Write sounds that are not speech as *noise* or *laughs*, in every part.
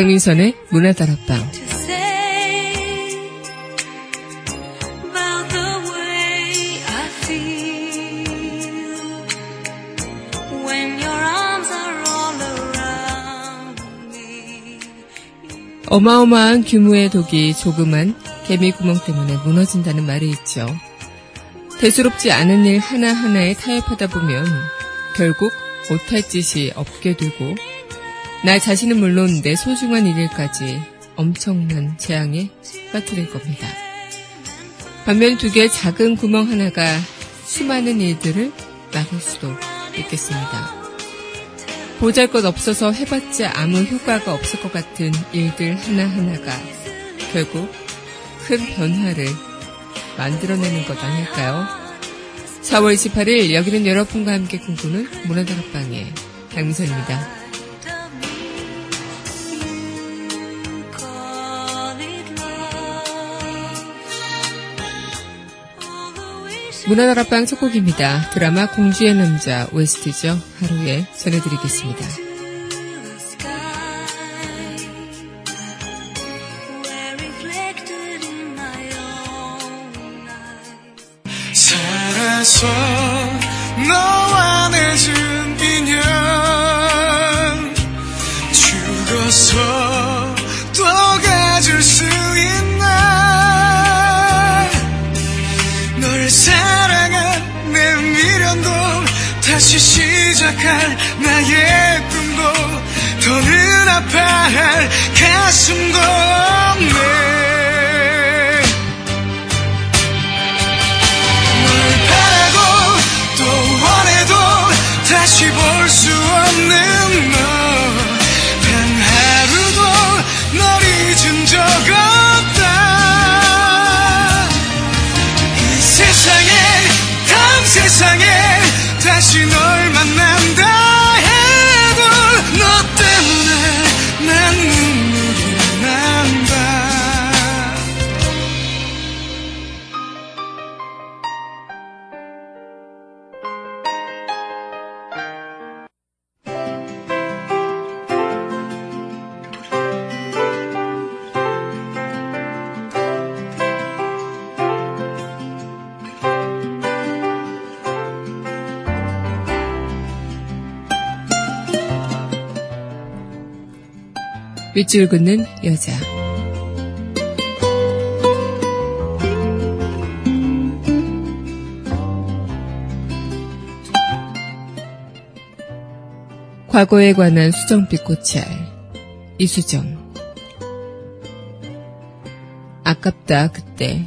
강민선의 문화다락방 어마어마한 규모의 독이 조그만 개미 구멍 때문에 무너진다는 말이 있죠. 대수롭지 않은 일 하나하나에 타협하다 보면 결국 못할 짓이 없게 되고 나 자신은 물론 내 소중한 일일까지 엄청난 재앙에 빠뜨릴 겁니다. 반면 두 개의 작은 구멍 하나가 수많은 일들을 막을 수도 있겠습니다. 보잘 것 없어서 해봤자 아무 효과가 없을 것 같은 일들 하나하나가 결국 큰 변화를 만들어내는 것 아닐까요? 4월 28일 여기는 여러분과 함께 꿈꾸는 문화다락방의 강민선입니다. 문화다락방 첫 곡입니다. 드라마 공주의 남자 웨스트죠. 하루에 전해드리겠습니다. 너와 맺은 시작할 나의 꿈도 더는 아파할 가슴도 없네 밑줄 긋는 여자. 과거에 관한 수정빛 꽃알. 이수정. 아깝다, 그때.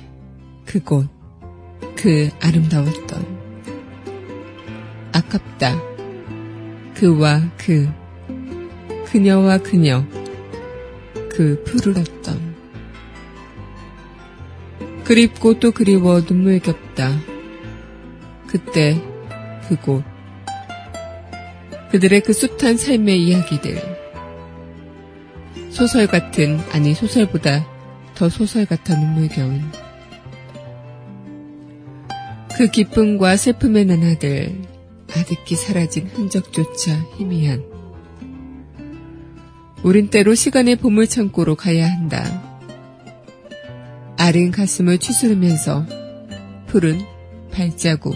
그곳. 그 아름다웠던. 아깝다. 그와 그. 그녀와 그녀. 그 푸르렀던 그립고 또 그리워 눈물겹다. 그때 그곳. 그들의 그 숱한 삶의 이야기들. 소설 같은 아니 소설보다 더 소설 같아 눈물겨운. 그 기쁨과 슬픔의 나나들 아득히 사라진 흔적조차 희미한 우린 때로 시간의 보물창고로 가야 한다. 아른 가슴을 추스르면서 푸른 발자국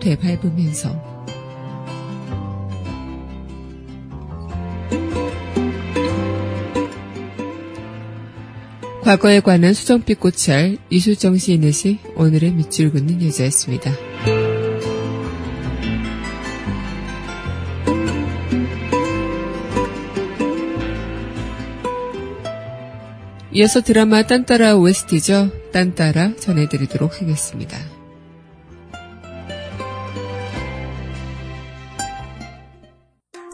되밟으면서 과거에 관한 수정빛 꽃알 이수정 시인의 시 오늘의 밑줄 긋는 여자였습니다. 이어서 드라마 딴따라 OST죠. 딴따라 전해드리도록 하겠습니다.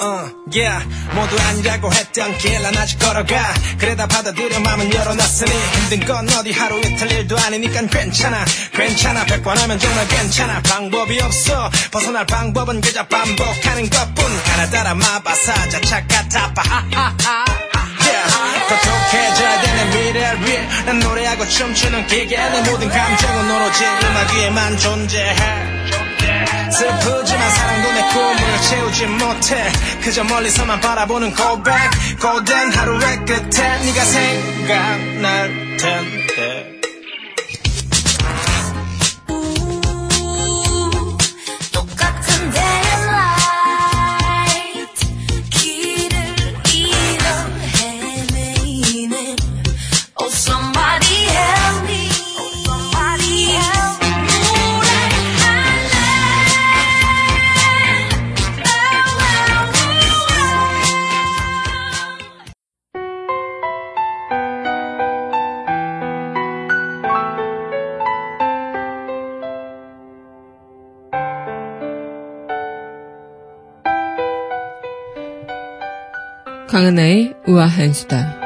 uh, yeah. 모두 아니라고 했던 길 난 아직 걸어가. 그래다 받아들여 맘은 열어놨으니 힘든 건 어디 하루 이틀 일도 아니니까 괜찮아. 괜찮아. 백번 하면 정말 괜찮아. 방법이 없어. 벗어날 방법은 그저 반복하는 것뿐. 하나 따라 마바사 자착가 타파. 하하하 더촉해져야 되는 미래를 위해 난 노래하고 춤추는 기계 내 모든 감정은 오로지. 음악 위에만 존재해. 슬프지만 사랑도 내 꿈을 채우지 못해. 그저 멀리서만 바라보는 고백. 고된 하루의 끝에 네가 생각날 텐데 강하나의 우아한 수다.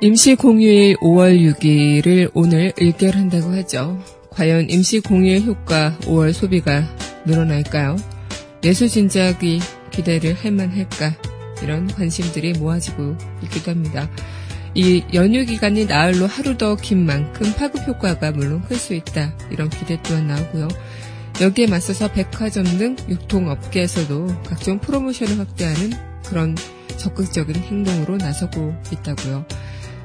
임시 공휴일 5월 6일을 오늘 의결한다고 하죠. 과연 임시 공휴일 효과 5월 소비가 늘어날까요? 내수 진작이 기대를 할 만할까? 이런 관심들이 모아지고 있기도 합니다. 이 연휴 기간이 나흘로 하루 더 긴 만큼 파급 효과가 물론 클 수 있다. 이런 기대 또한 나오고요. 여기에 맞서서 백화점 등 유통업계에서도 각종 프로모션을 확대하는 그런 적극적인 행동으로 나서고 있다고요.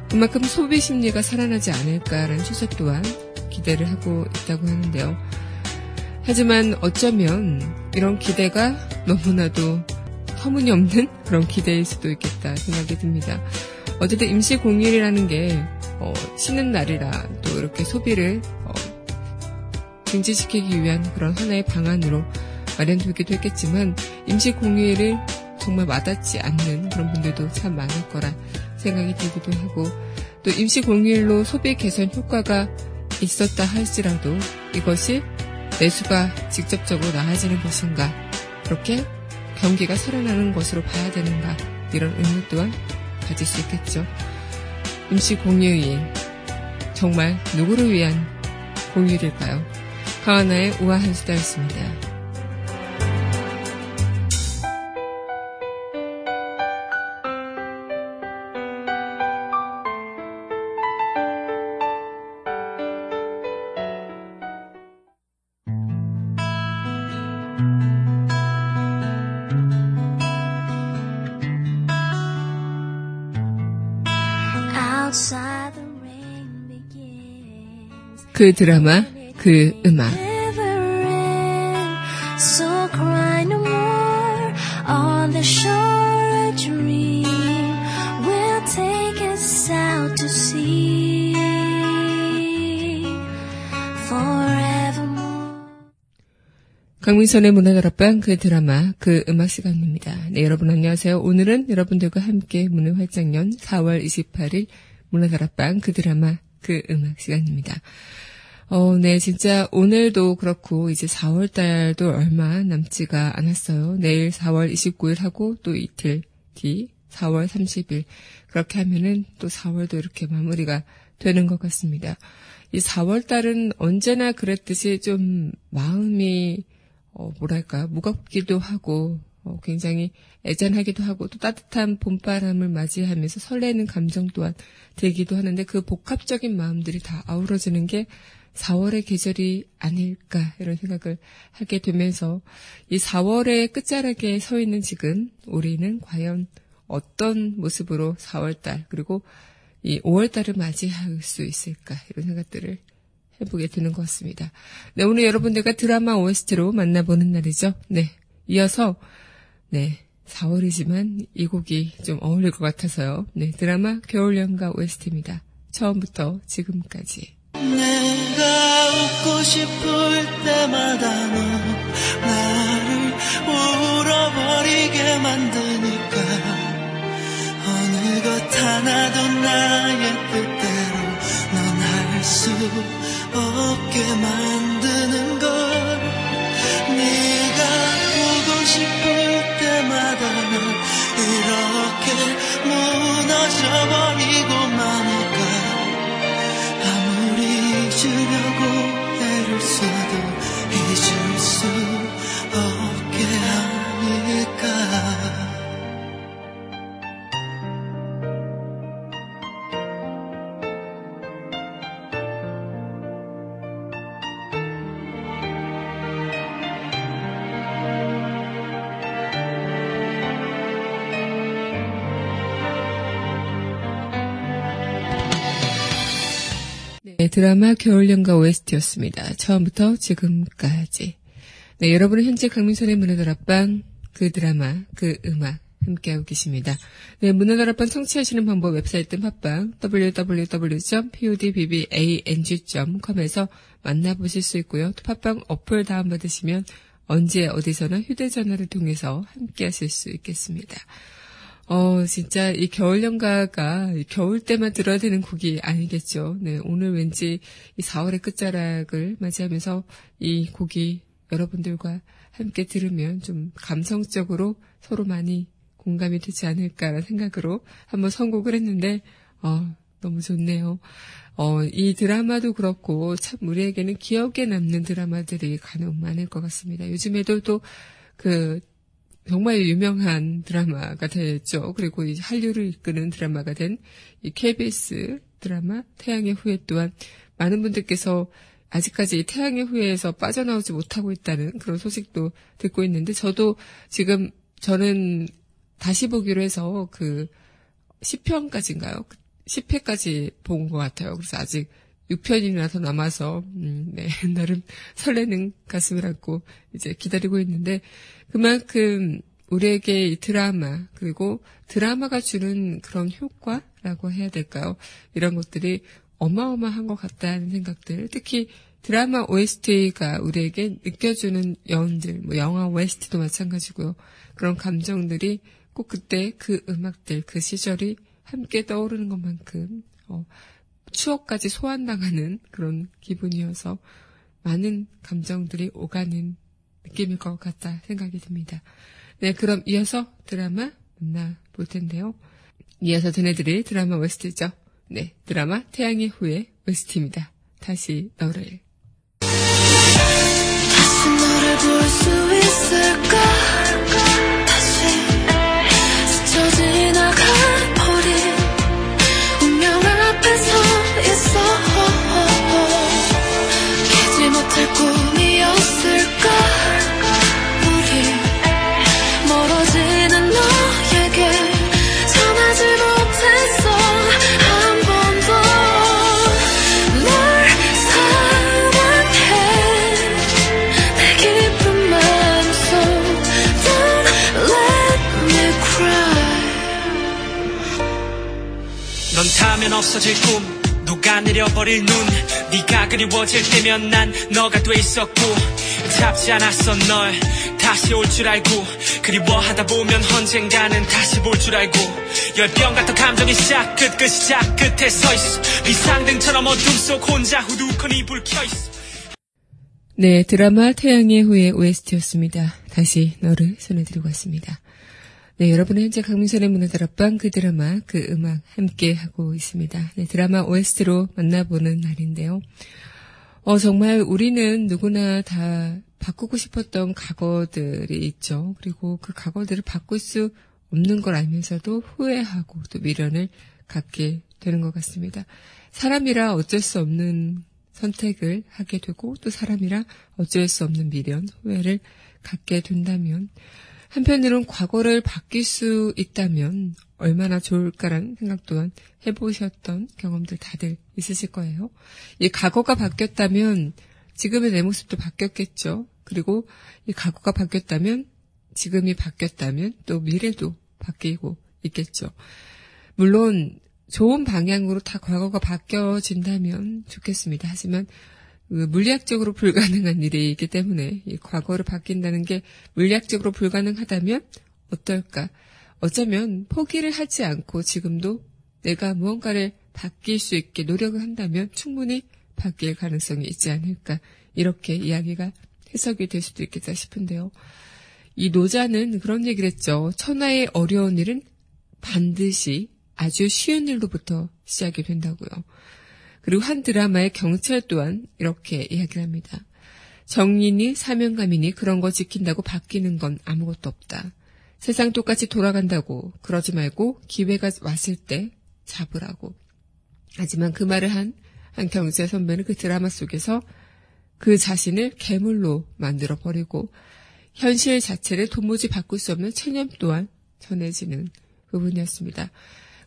그만큼 소비 심리가 살아나지 않을까라는 추세 또한 기대를 하고 있다고 하는데요. 하지만 어쩌면 이런 기대가 너무나도 터무니없는 그런 기대일 수도 있겠다 생각이 듭니다. 어쨌든 임시 공휴일이라는 게 어, 쉬는 날이라 또 이렇게 소비를 어, 증지시키기 위한 그런 하나의 방안으로 마련되기도 했겠지만 임시 공휴일을 정말 와닿지 않는 그런 분들도 참 많을 거라 생각이 들기도 하고 또 임시 공휴일로 소비 개선 효과가 있었다 할지라도 이것이 내수가 직접적으로 나아지는 것인가 그렇게 경기가 살아나는 것으로 봐야 되는가 이런 의문 또한 가질 수 있겠죠. 임시 공휴일 정말 누구를 위한 공휴일일까요? 가하나의 우아한 수다였습니다. 그 드라마, 그 음악. 강민선의 문화다락방 그 드라마 그 음악 시간입니다. 네 여러분 안녕하세요. 오늘은 여러분들과 함께 문을 활짝 연 4월 28일 문화다락방 그 드라마 그 음악 시간입니다. 어, 네, 진짜 오늘도 그렇고 이제 4월 달도 얼마 남지가 않았어요. 내일 4월 29일 하고 또 이틀 뒤 4월 30일 그렇게 하면은 또 4월도 이렇게 마무리가 되는 것 같습니다. 이 4월 달은 언제나 그랬듯이 좀 마음이 어, 뭐랄까 무겁기도 하고 어, 굉장히 애잔하기도 하고 또 따뜻한 봄바람을 맞이하면서 설레는 감정 또한 들기도 하는데 그 복합적인 마음들이 다 아우러지는 게 4월의 계절이 아닐까 이런 생각을 하게 되면서 이 4월의 끝자락에 서 있는 지금 우리는 과연 어떤 모습으로 4월달 그리고 이 5월달을 맞이할 수 있을까 이런 생각들을 해보게 되는 것 같습니다. 네, 오늘 여러분들과 드라마 OST로 만나보는 날이죠. 네, 이어서 네 4월이지만 이 곡이 좀 어울릴 것 같아서요. 네, 드라마 겨울연가 OST입니다. 처음부터 지금까지. 내가 웃고 싶을 때마다 너 나를 울어버리게 만드니까 어느 것 하나도 나의 뜻대로 넌 할 수 없게 만드는 걸 네가 보고 싶을 난 이렇게 무너져 버리고 마니까? 아무리 잊으려고 드라마 겨울연가 OST였습니다. 처음부터 지금까지. 네, 여러분은 현재 강민선의 문화들 앞방 그 드라마, 그 음악 함께하고 계십니다. 네, 문화들 앞방 청취하시는 방법 웹사이트 팟빵 www.podbbang.com에서 만나보실 수 있고요. 또 팟빵 어플 다운받으시면 언제 어디서나 휴대전화를 통해서 함께하실 수 있겠습니다. 어, 진짜 이 겨울 연가가 겨울 때만 들어야 되는 곡이 아니겠죠. 네, 오늘 왠지 이 4월의 끝자락을 맞이하면서 이 곡이 여러분들과 함께 들으면 좀 감성적으로 서로 많이 공감이 되지 않을까라는 생각으로 한번 선곡을 했는데, 어, 너무 좋네요. 어, 이 드라마도 그렇고 참 우리에게는 기억에 남는 드라마들이 간혹 많을 것 같습니다. 요즘에도 또 그 정말 유명한 드라마가 됐죠. 그리고 이 한류를 이끄는 드라마가 된 이 KBS 드라마 태양의 후예 또한 많은 분들께서 아직까지 태양의 후예에서 빠져나오지 못하고 있다는 그런 소식도 듣고 있는데 저도 지금 저는 다시 보기로 해서 그 10편까지인가요? 10회까지 본 것 같아요. 그래서 아직 6편이나 더 남아서, 음, 네, *laughs* 나름 설레는 가슴을 안고 이제 기다리고 있는데, 그만큼 우리에게 이 드라마, 그리고 드라마가 주는 그런 효과라고 해야 될까요? 이런 것들이 어마어마한 것 같다는 생각들, 특히 드라마 OST가 우리에게 느껴주는 여운들, 뭐 영화 OST도 마찬가지고요. 그런 감정들이 꼭 그때 그 음악들, 그 시절이 함께 떠오르는 것만큼 어, 추억까지 소환당하는 그런 기분이어서 많은 감정들이 오가는 느낌일 것 같다 생각이 듭니다. 네, 그럼 이어서 드라마 만나볼 텐데요. 이어서 전해드릴 드라마 OST죠. 네, 드라마 태양의 후예 OST입니다. 다시 너를. 다시 너를 볼 수 있을까 없어질 꿈. 누가 내려버릴 눈. 네가 그리워질 때면 난 너가 돼 있었고. 잡지 않았어 널. 다시 올 줄 알고. 그리워하다 보면 언젠가는 다시 볼 줄 알고. 열병 같은 감정이 시작 끝그 시작 끝에 서 있어. 비상등처럼 어둠 속 혼자 후두커니 불 켜있어. 네, 드라마 태양의 후예 OST였습니다. 다시 너를 전해드리고 왔습니다. 네, 여러분은 현재 강민선의 문화들 앞방 그 드라마, 그 음악 함께 하고 있습니다. 네, 드라마 OST로 만나보는 날인데요. 어, 정말 우리는 누구나 다 바꾸고 싶었던 과거들이 있죠. 그리고 그 과거들을 바꿀 수 없는 걸 알면서도 후회하고 또 미련을 갖게 되는 것 같습니다. 사람이라 어쩔 수 없는 선택을 하게 되고 또 사람이라 어쩔 수 없는 미련, 후회를 갖게 된다면 한편으론 과거를 바뀔 수 있다면 얼마나 좋을까라는 생각 또한 해보셨던 경험들 다들 있으실 거예요. 이 과거가 바뀌었다면 지금의 내 모습도 바뀌었겠죠. 그리고 이 과거가 바뀌었다면 지금이 바뀌었다면 또 미래도 바뀌고 있겠죠. 물론 좋은 방향으로 다 과거가 바뀌어진다면 좋겠습니다. 하지만 그 물리학적으로 불가능한 일이기 때문에 이 과거를 바뀐다는 게 물리학적으로 불가능하다면 어떨까? 어쩌면 포기를 하지 않고 지금도 내가 무언가를 바뀔 수 있게 노력을 한다면 충분히 바뀔 가능성이 있지 않을까? 이렇게 이야기가 해석이 될 수도 있겠다 싶은데요. 이 노자는 그런 얘기를 했죠. 천하의 어려운 일은 반드시 아주 쉬운 일로부터 시작이 된다고요. 그리고 한 드라마의 경찰 또한 이렇게 이야기를 합니다. 정인이 사명감이니 그런 거 지킨다고 바뀌는 건 아무것도 없다. 세상 똑같이 돌아간다고 그러지 말고 기회가 왔을 때 잡으라고. 하지만 그 말을 한, 한 경제 선배는 그 드라마 속에서 그 자신을 괴물로 만들어 버리고 현실 자체를 도무지 바꿀 수 없는 체념 또한 전해지는 부분이었습니다.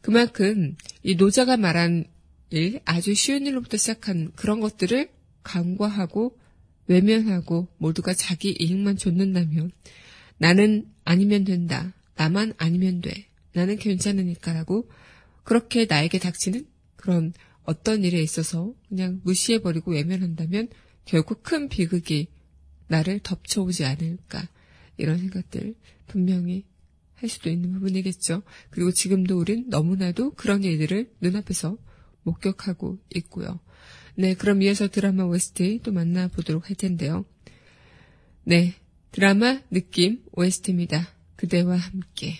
그만큼 이 노자가 말한 일, 아주 쉬운 일로부터 시작한 그런 것들을 간과하고 외면하고 모두가 자기 이익만 좇는다면 나는 아니면 된다. 나만 아니면 돼. 나는 괜찮으니까라고 그렇게 나에게 닥치는 그런 어떤 일에 있어서 그냥 무시해버리고 외면한다면 결국 큰 비극이 나를 덮쳐오지 않을까 이런 생각들 분명히 할 수도 있는 부분이겠죠. 그리고 지금도 우린 너무나도 그런 일들을 눈앞에서 목격하고 있고요. 네, 그럼 이어서 드라마 OST 또 만나보도록 할 텐데요. 네, 드라마 느낌 OST입니다. 그대와 함께.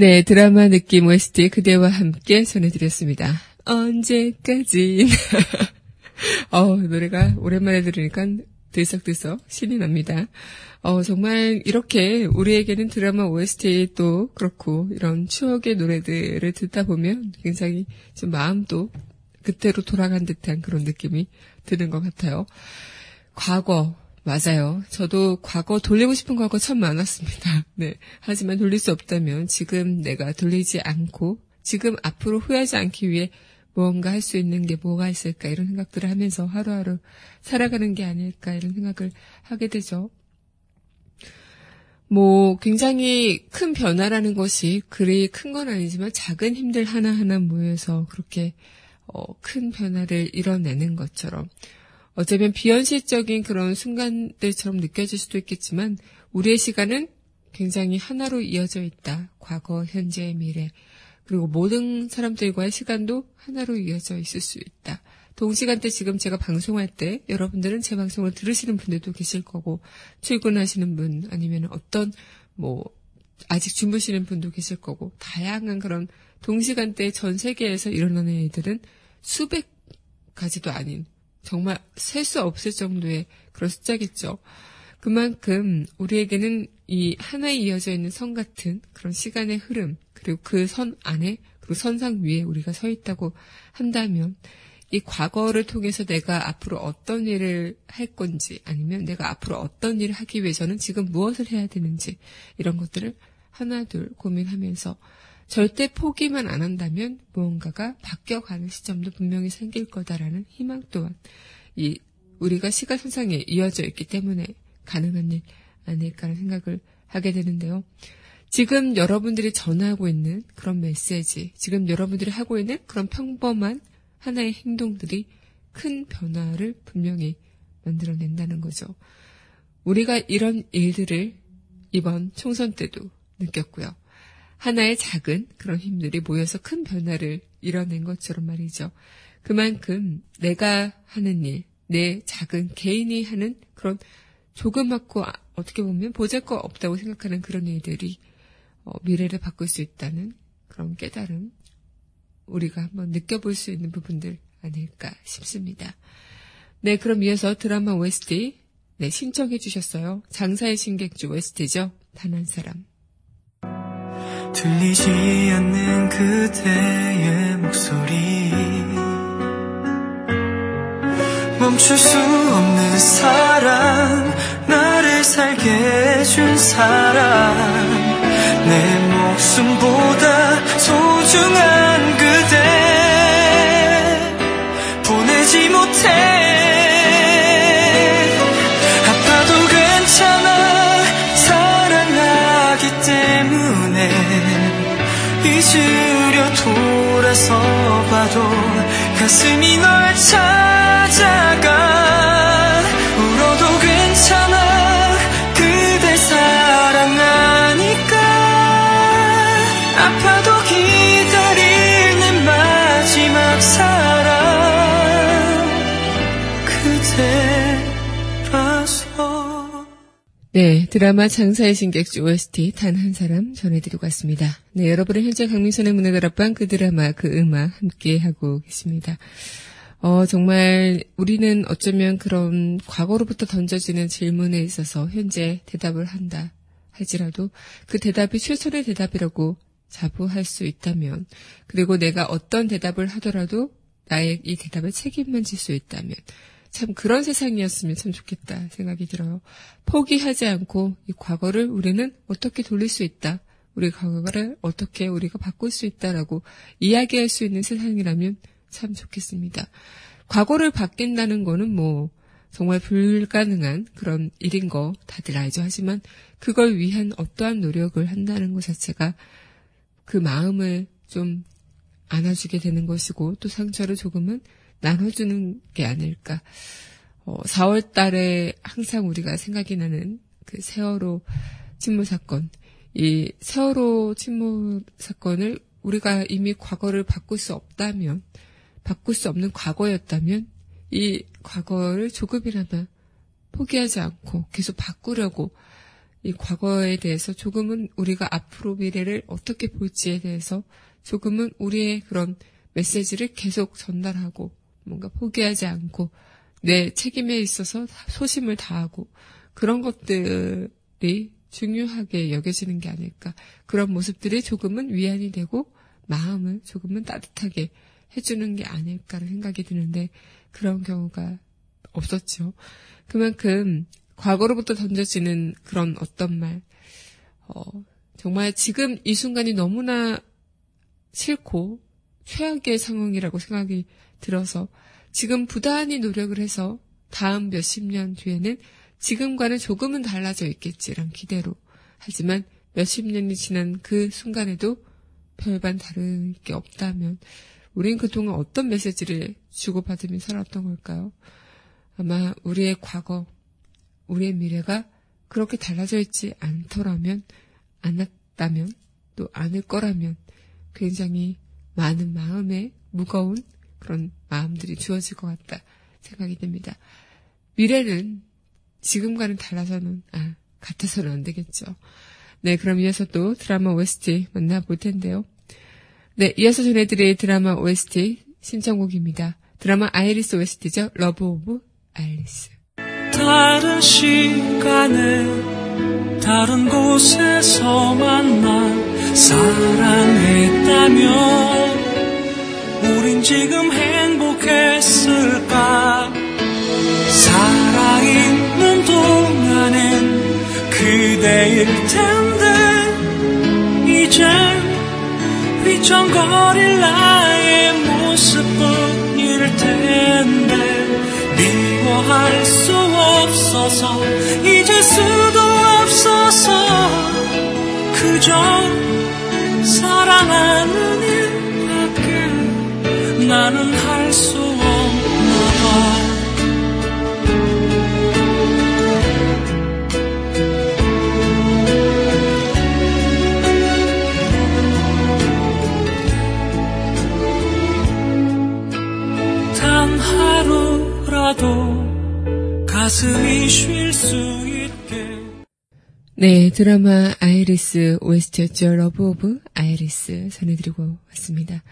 네, 드라마 느낌 OST 그대와 함께 전해드렸습니다. 언제까지. *laughs* 어, 노래가 오랜만에 들으니까 들썩들썩 신이 납니다. 어, 정말 이렇게 우리에게는 드라마 OST도 그렇고 이런 추억의 노래들을 듣다 보면 굉장히 좀 마음도 그때로 돌아간 듯한 그런 느낌이 드는 것 같아요. 과거, 맞아요. 저도 과거 돌리고 싶은 과거 참 많았습니다. *laughs* 네. 하지만 돌릴 수 없다면 지금 내가 돌리지 않고 지금 앞으로 후회하지 않기 위해 무언가 할 수 있는 게 뭐가 있을까 이런 생각들을 하면서 하루하루 살아가는 게 아닐까 이런 생각을 하게 되죠. 뭐 굉장히 큰 변화라는 것이 그리 큰 건 아니지만 작은 힘들 하나하나 모여서 그렇게 어, 큰 변화를 이뤄내는 것처럼 어쩌면 비현실적인 그런 순간들처럼 느껴질 수도 있겠지만 우리의 시간은 굉장히 하나로 이어져 있다. 과거, 현재, 미래. 그리고 모든 사람들과의 시간도 하나로 이어져 있을 수 있다. 동시간대 지금 제가 방송할 때 여러분들은 제 방송을 들으시는 분들도 계실 거고 출근하시는 분 아니면 어떤 뭐 아직 주무시는 분도 계실 거고 다양한 그런 동시간대 전 세계에서 일어나는 일들은 수백 가지도 아닌 정말 셀 수 없을 정도의 그런 숫자겠죠. 그만큼 우리에게는 이 하나에 이어져 있는 선 같은 그런 시간의 흐름, 그리고 그 선 안에, 그리고 선상 위에 우리가 서 있다고 한다면, 이 과거를 통해서 내가 앞으로 어떤 일을 할 건지, 아니면 내가 앞으로 어떤 일을 하기 위해서는 지금 무엇을 해야 되는지, 이런 것들을 하나 둘 고민하면서 절대 포기만 안 한다면 무언가가 바뀌어가는 시점도 분명히 생길 거다라는 희망 또한 이 우리가 시간선상에 이어져 있기 때문에 가능한 일 아닐까라는 생각을 하게 되는데요. 지금 여러분들이 전하고 있는 그런 메시지, 지금 여러분들이 하고 있는 그런 평범한 하나의 행동들이 큰 변화를 분명히 만들어낸다는 거죠. 우리가 이런 일들을 이번 총선 때도 느꼈고요. 하나의 작은 그런 힘들이 모여서 큰 변화를 이뤄낸 것처럼 말이죠. 그만큼 내가 하는 일, 내 작은 개인이 하는 그런 조그맣고 아- 어떻게 보면 보잘것 없다고 생각하는 그런 일들이 어, 미래를 바꿀 수 있다는 그런 깨달음 우리가 한번 느껴볼 수 있는 부분들 아닐까 싶습니다. 네, 그럼 이어서 드라마 OST 네, 신청해 주셨어요. 장사의 신객주 OST죠. 단 한 사람. 들리지 않는 그대의 목소리. 멈출 수 없는 사랑 나를 살게 해준 사랑. 내 목숨보다 소중한 그대 멀리서 봐도 가슴이 널 찾아 드라마 장사의 신객주 OST 단 한 사람 전해드리고 왔습니다. 네, 여러분은 현재 강민선의 문화들 앞방 그 드라마 그 음악 함께 하고 계십니다. 어, 정말 우리는 어쩌면 그런 과거로부터 던져지는 질문에 있어서 현재 대답을 한다 할지라도 그 대답이 최선의 대답이라고 자부할 수 있다면 그리고 내가 어떤 대답을 하더라도 나의 이 대답에 책임만 질 수 있다면 참 그런 세상이었으면 참 좋겠다 생각이 들어요. 포기하지 않고 이 과거를 우리는 어떻게 돌릴 수 있다. 우리 과거를 어떻게 우리가 바꿀 수 있다라고 이야기할 수 있는 세상이라면 참 좋겠습니다. 과거를 바뀐다는 거는 뭐 정말 불가능한 그런 일인 거 다들 알죠. 하지만 그걸 위한 어떠한 노력을 한다는 것 자체가 그 마음을 좀 안아주게 되는 것이고 또 상처를 조금은 나눠주는 게 아닐까. 어, 4월 달에 항상 우리가 생각이 나는 그 세월호 침몰 사건. 이 세월호 침몰 사건을 우리가 이미 과거를 바꿀 수 없다면, 바꿀 수 없는 과거였다면, 이 과거를 조금이나마 포기하지 않고 계속 바꾸려고 이 과거에 대해서 조금은 우리가 앞으로 미래를 어떻게 볼지에 대해서 조금은 우리의 그런 메시지를 계속 전달하고 뭔가 포기하지 않고 내 책임에 있어서 소심을 다하고 그런 것들이 중요하게 여겨지는 게 아닐까. 그런 모습들이 조금은 위안이 되고 마음을 조금은 따뜻하게 해주는 게 아닐까라는 생각이 드는데 그런 경우가 없었죠. 그만큼 과거로부터 던져지는 그런 어떤 말, 어, 정말 지금 이 순간이 너무나 싫고 최악의 상황이라고 생각이 들어서 지금 부단히 노력을 해서 다음 몇십 년 뒤에는 지금과는 조금은 달라져 있겠지란 기대로. 하지만 몇십 년이 지난 그 순간에도 별반 다를 게 없다면 우린 그동안 어떤 메시지를 주고받으며 살았던 걸까요? 아마 우리의 과거, 우리의 미래가 그렇게 달라져 있지 않더라면, 않았다면, 또 않을 거라면 굉장히 많은 마음에 무거운 그런 마음들이 주어질 것 같다 생각이 듭니다. 미래는 지금과는 달라서는, 아, 같아서는 안 되겠죠. 네, 그럼 이어서 또 드라마 OST 만나볼 텐데요. 네, 이어서 전해드릴 드라마 OST 신청곡입니다. 드라마 아이리스 OST죠. Love of Iris. 다른 시간에 다른 곳에서 만나 사랑했다면 지금 행복했을까? 살아있는 동안엔 그대일 텐데 이젠 휘청거릴 나의 모습뿐일 텐데 미워할 수 없어서 잊을 수도 없어서 그저 사랑하는 나는 할 수 없나 봐 네, 드라마 아이리스 OST였죠. Love of Iris 전해드리고 왔습니다.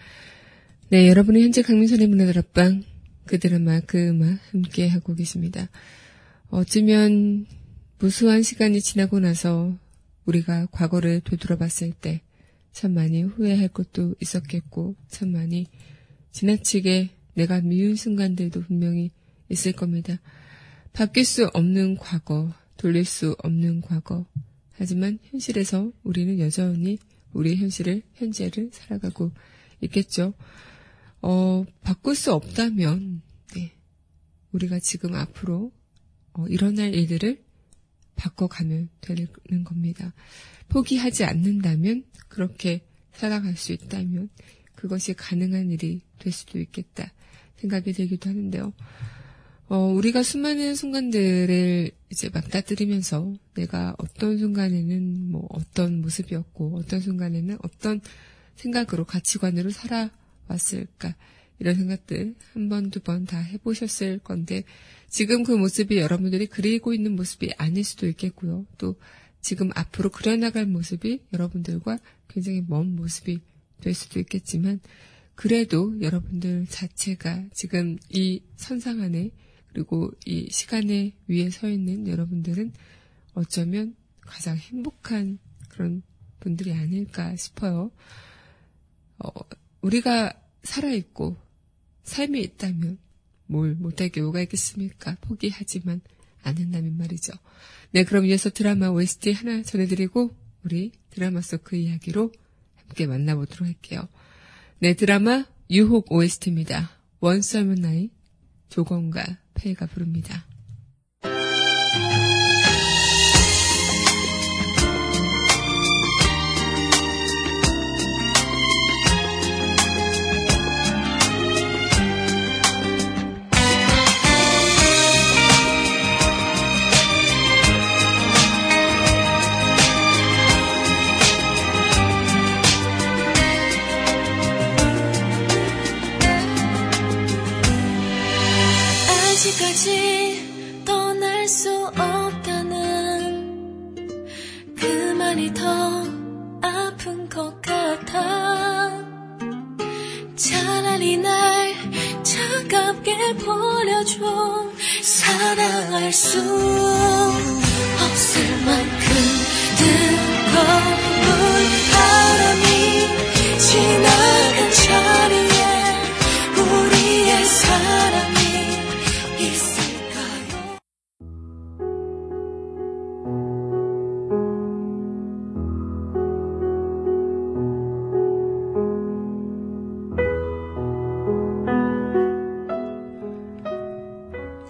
네, 여러분은 현재 강민선의 문화다락방 그 드라마 그 음악 함께 하고 계십니다. 어쩌면 무수한 시간이 지나고 나서 우리가 과거를 되돌아 봤을 때 참 많이 후회할 것도 있었겠고 참 많이 지나치게 내가 미운 순간들도 분명히 있을 겁니다. 바뀔 수 없는 과거, 돌릴 수 없는 과거. 하지만 현실에서 우리는 여전히 우리의 현실을, 현재를 살아가고 있겠죠. 어, 바꿀 수 없다면, 네. 우리가 지금 앞으로, 어, 일어날 일들을 바꿔가면 되는 겁니다. 포기하지 않는다면, 그렇게 살아갈 수 있다면, 그것이 가능한 일이 될 수도 있겠다 생각이 들기도 하는데요. 어, 우리가 수많은 순간들을 이제 막다뜨리면서 내가 어떤 순간에는 뭐 어떤 모습이었고 어떤 순간에는 어떤 생각으로 가치관으로 살아 왔을까 이런 생각들 한 번, 두 번 다 해보셨을 건데 지금 그 모습이 여러분들이 그리고 있는 모습이 아닐 수도 있겠고요. 또 지금 앞으로 그려나갈 모습이 여러분들과 굉장히 먼 모습이 될 수도 있겠지만 그래도 여러분들 자체가 지금 이 선상 안에 그리고 이 시간에 위에 서 있는 여러분들은 어쩌면 가장 행복한 그런 분들이 아닐까 싶어요. 어, 우리가 살아있고 삶이 있다면 뭘 못할 게 뭐가 있겠습니까? 포기하지만 않는다면 말이죠. 네, 그럼 이어서 드라마 OST 하나 전해드리고 우리 드라마 속 그 이야기로 함께 만나보도록 할게요. 네, 드라마 유혹 OST입니다. 원썰문 나이 조건과 페이가 부릅니다.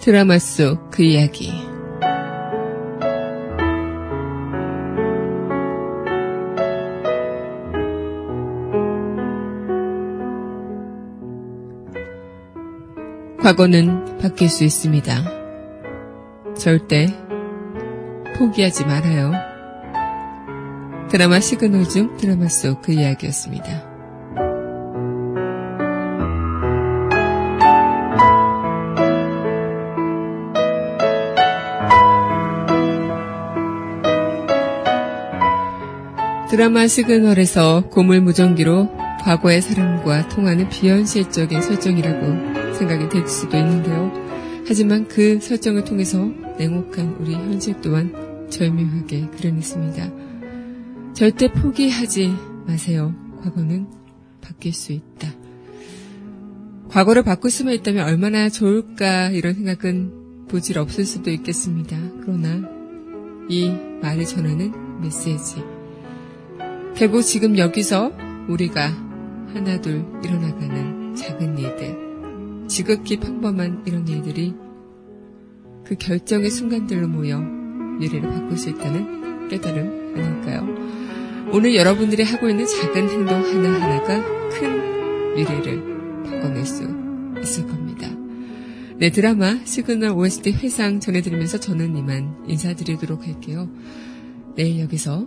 드라마 속 그 이야기. 과거는 바뀔 수 있습니다. 절대 포기하지 말아요. 드라마 시그널 중 드라마 속 그 이야기였습니다. 드라마 시그널에서 고물 무전기로 과거의 사람과 통하는 비현실적인 설정이라고 생각이 될 수도 있는데요. 하지만 그 설정을 통해서 냉혹한 우리 현실 또한 절묘하게 그려냈습니다. 절대 포기하지 마세요. 과거는 바뀔 수 있다. 과거를 바꿀 수만 있다면 얼마나 좋을까 이런 생각은 부질 없을 수도 있겠습니다. 그러나 이 말을 전하는 메시지. 결국 지금 여기서 우리가 하나둘 일어나가는 작은 일들, 지극히 평범한 이런 일들이 그 결정의 순간들로 모여 미래를 바꿀 수 있다는 깨달음 아닐까요? 오늘 여러분들이 하고 있는 작은 행동 하나하나가 큰 미래를 바꿔낼 수 있을 겁니다. 네, 드라마 시그널 OST 회상 전해드리면서 저는 이만 인사드리도록 할게요. 내일 여기서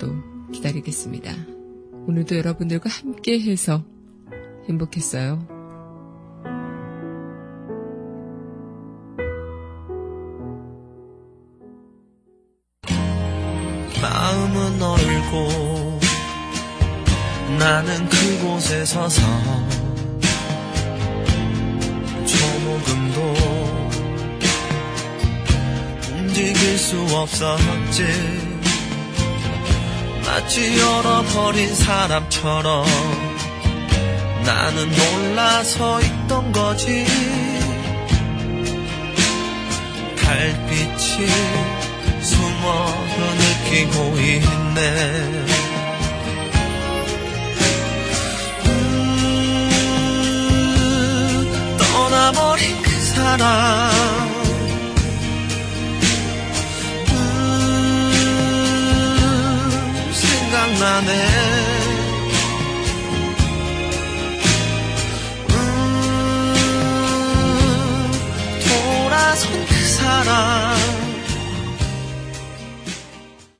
또 기다리겠습니다. 오늘도 여러분들과 함께 해서 행복했어요. 마음은 얼고 나는 그곳에 서서 조금도 움직일 수 없었지 마치 잃어버린 사람처럼 나는 놀라서 있던 거지. 달빛이 숨어서 느끼고 있네. 음, 떠나버린 그 사람 나네 음, 돌아선 그 사람.